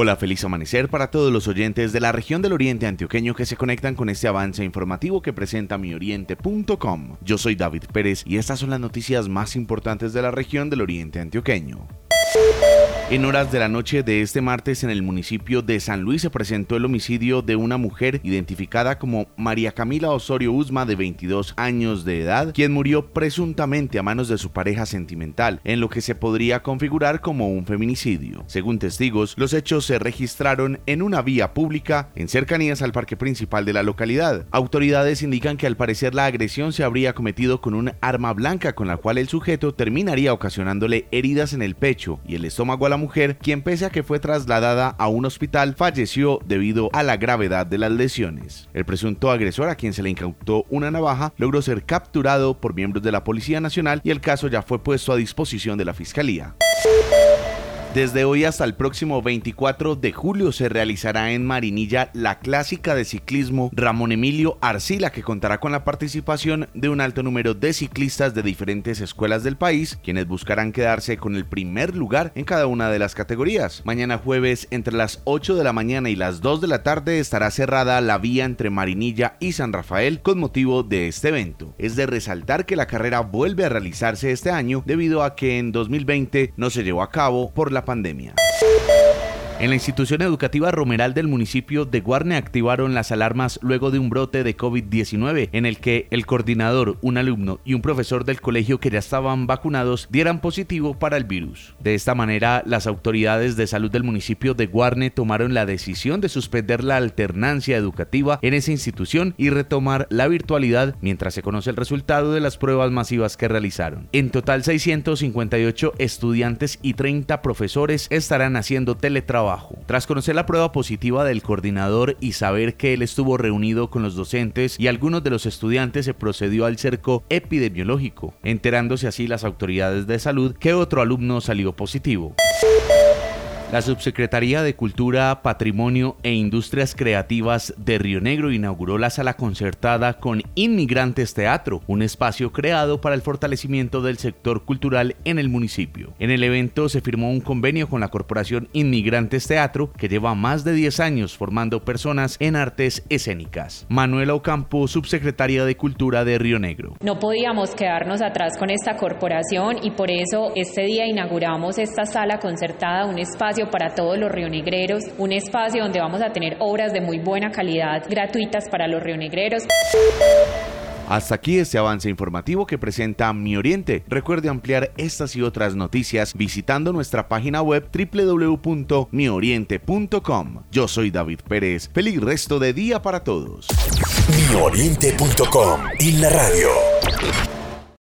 Hola, feliz amanecer para todos los oyentes de la región del Oriente Antioqueño que se conectan con este avance informativo que presenta mioriente.com. Yo soy David Pérez y estas son las noticias más importantes de la región del Oriente Antioqueño. En horas de la noche de este martes en el municipio de San Luis se presentó el homicidio de una mujer identificada como María Camila Osorio Usma de 22 años de edad, quien murió presuntamente a manos de su pareja sentimental, en lo que se podría configurar como un feminicidio. Según testigos, los hechos se registraron en una vía pública en cercanías al parque principal de la localidad. Autoridades indican que al parecer la agresión se habría cometido con un arma blanca con la cual el sujeto terminaría ocasionándole heridas en el pecho y el estómago a la mujer, quien pese a que fue trasladada a un hospital, falleció debido a la gravedad de las lesiones. El presunto agresor, a quien se le incautó una navaja, logró ser capturado por miembros de la Policía Nacional y el caso ya fue puesto a disposición de la Fiscalía. Desde hoy hasta el próximo 24 de julio se realizará en Marinilla la clásica de ciclismo Ramón Emilio Arcila que contará con la participación de un alto número de ciclistas de diferentes escuelas del país, quienes buscarán quedarse con el primer lugar en cada una de las categorías. Mañana jueves entre las 8 de la mañana y las 2 de la tarde estará cerrada la vía entre Marinilla y San Rafael con motivo de este evento. Es de resaltar que la carrera vuelve a realizarse este año debido a que en 2020 no se llevó a cabo por la pandemia. En la institución educativa Romeral del municipio de Guarne activaron las alarmas luego de un brote de COVID-19 en el que el coordinador, un alumno y un profesor del colegio que ya estaban vacunados dieran positivo para el virus. De esta manera, las autoridades de salud del municipio de Guarne tomaron la decisión de suspender la alternancia educativa en esa institución y retomar la virtualidad mientras se conoce el resultado de las pruebas masivas que realizaron. En total, 658 estudiantes y 30 profesores estarán haciendo teletrabajo tras conocer la prueba positiva del coordinador y saber que él estuvo reunido con los docentes y algunos de los estudiantes, se procedió al cerco epidemiológico, enterándose así las autoridades de salud que otro alumno salió positivo. La Subsecretaría de Cultura, Patrimonio e Industrias Creativas de Río Negro inauguró la sala concertada con Inmigrantes Teatro, un espacio creado para el fortalecimiento del sector cultural en el municipio. En el evento se firmó un convenio con la Corporación Inmigrantes Teatro, que lleva más de 10 años formando personas en artes escénicas. Manuela Ocampo, subsecretaria de Cultura de Río Negro. No podíamos quedarnos atrás con esta corporación y por eso este día inauguramos esta sala concertada, un espacio para todos los rionegreros, un espacio donde vamos a tener obras de muy buena calidad gratuitas para los rionegreros. Hasta aquí este avance informativo que presenta Mi Oriente. Recuerde ampliar estas y otras noticias visitando nuestra página web www.mioriente.com. Yo soy David Pérez. Feliz resto de día para todos. Mioriente.com y la radio.